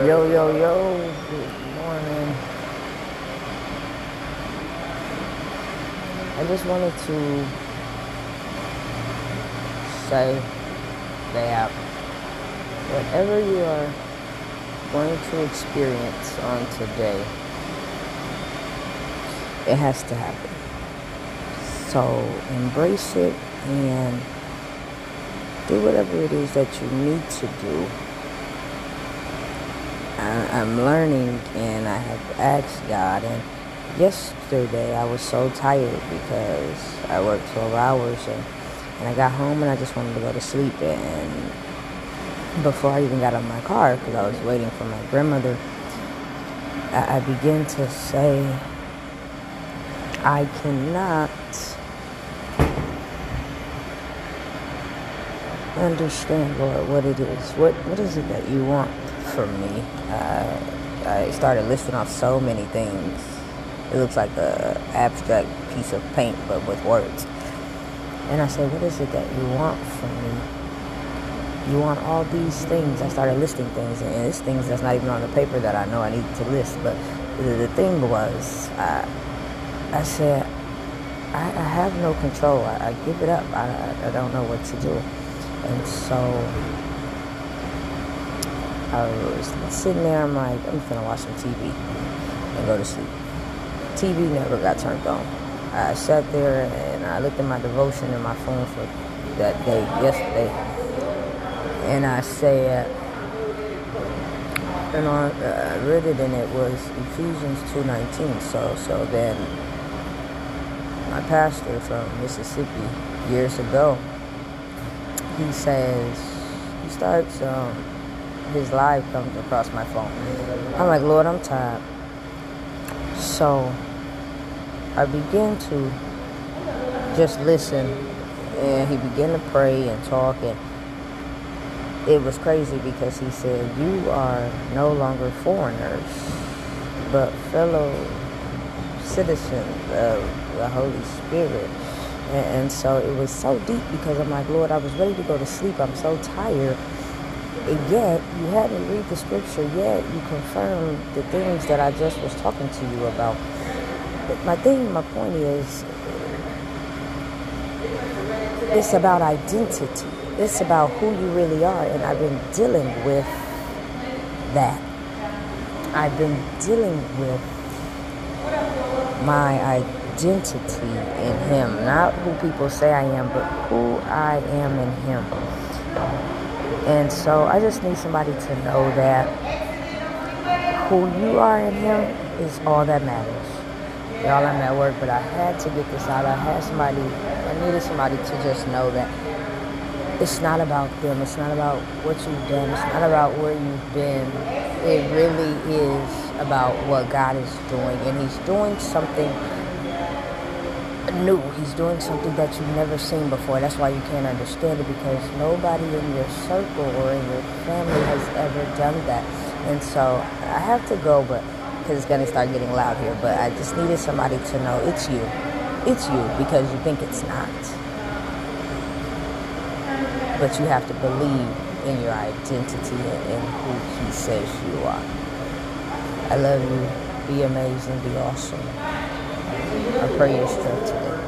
Yo, yo, yo, good morning. I just wanted to say that whatever you are going to experience on today, it has to happen. So embrace it and do whatever it is that you need to do I, am learning and I have asked God. And yesterday I was so tired because I worked 12 hours and, and I got home and I just wanted to go to sleep. And before I even got of my car, because I was waiting for my grandmother, I, I began to say, I cannot understand, Lord, what it is. What what is it that you want from me. Uh, I started listing off so many things. It looks like a abstract piece of paint, but with words. And I said, "What is it that you want from me? You want all these things." I started listing things, and it's things that's not even on the paper that I know I need to list. But the, thing was, I, I said, I, I, have no control. I, I give it up. I, I don't know what to do. And so I was sitting there, I'm like, I'm gonna watch some TV and go to sleep. TV never got turned on. I sat there and I looked at my devotion in my phone for that day, yesterday, and I said, and I read it and it was Ephesians 2.19. So, so then my pastor from Mississippi years ago, he says, he starts, um, his live comes across my phone. I'm like, Lord, I'm tired. So I begin to just listen, and he began to pray and talk, and it was crazy because he said, You are no longer foreigners, but fellow citizens of the Holy Spirit. And, and so it was so deep because I'm like, Lord, I was ready to go to sleep. I'm so tired. And yet you hadn't read the scripture yet. You confirm the things that i just was talking to you about. But my thing my point is it's about identity. It's about who you really are. And i've been dealing with that. I've been dealing with my identity in him not who people say i am but who i am in him and so I just need somebody to know that who you are in Him is all that matters. Y'all, I'm at work, but I had to get this out. I had somebody, I needed somebody to just know that it's not about them. It's not about what you've done. It's not about where you've been. It really is about what God is doing. And He's doing something new. He's doing something that you've never seen before. That's why you can't understand it because nobody in your circle or in your family has ever done that. And so I have to go, but because it's going to start getting loud here. But I just needed somebody to know it's you. It's you because you think it's not. But you have to believe in your identity and who He says you are. I love you. Be amazing. Be awesome. I pray your strength today.